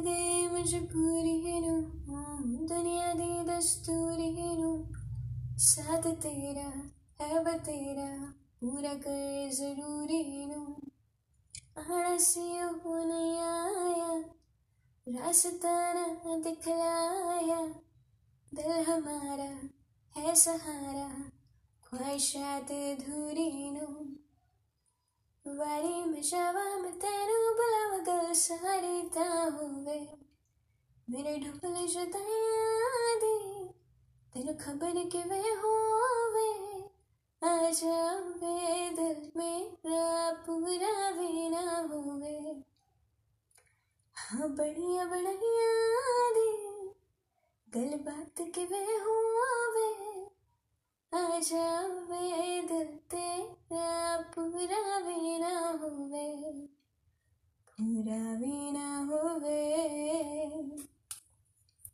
गई मजबूरी नु दुनिया दी दस्तूरी नु साथ तेरा है बतेरा पूरा कर ज़रूरी नु आना सी हो नहीं आया, रास्ता न दिखलाया। दिल हमारा है सहारा, ख्वाहिशात अधूरी नु वारी में मैं तेनू बुलावा गल सारी ता होवे मेरे जुदाइयाँ दी तेनू खबर किवें होवे आ जावे दिल मेरा पूरा भी ना होवे हाँ बड़िया दी गल बात किवें होवे आ जावे दिल तेरा पूरा भी ना होवे पूरा भी ना होवे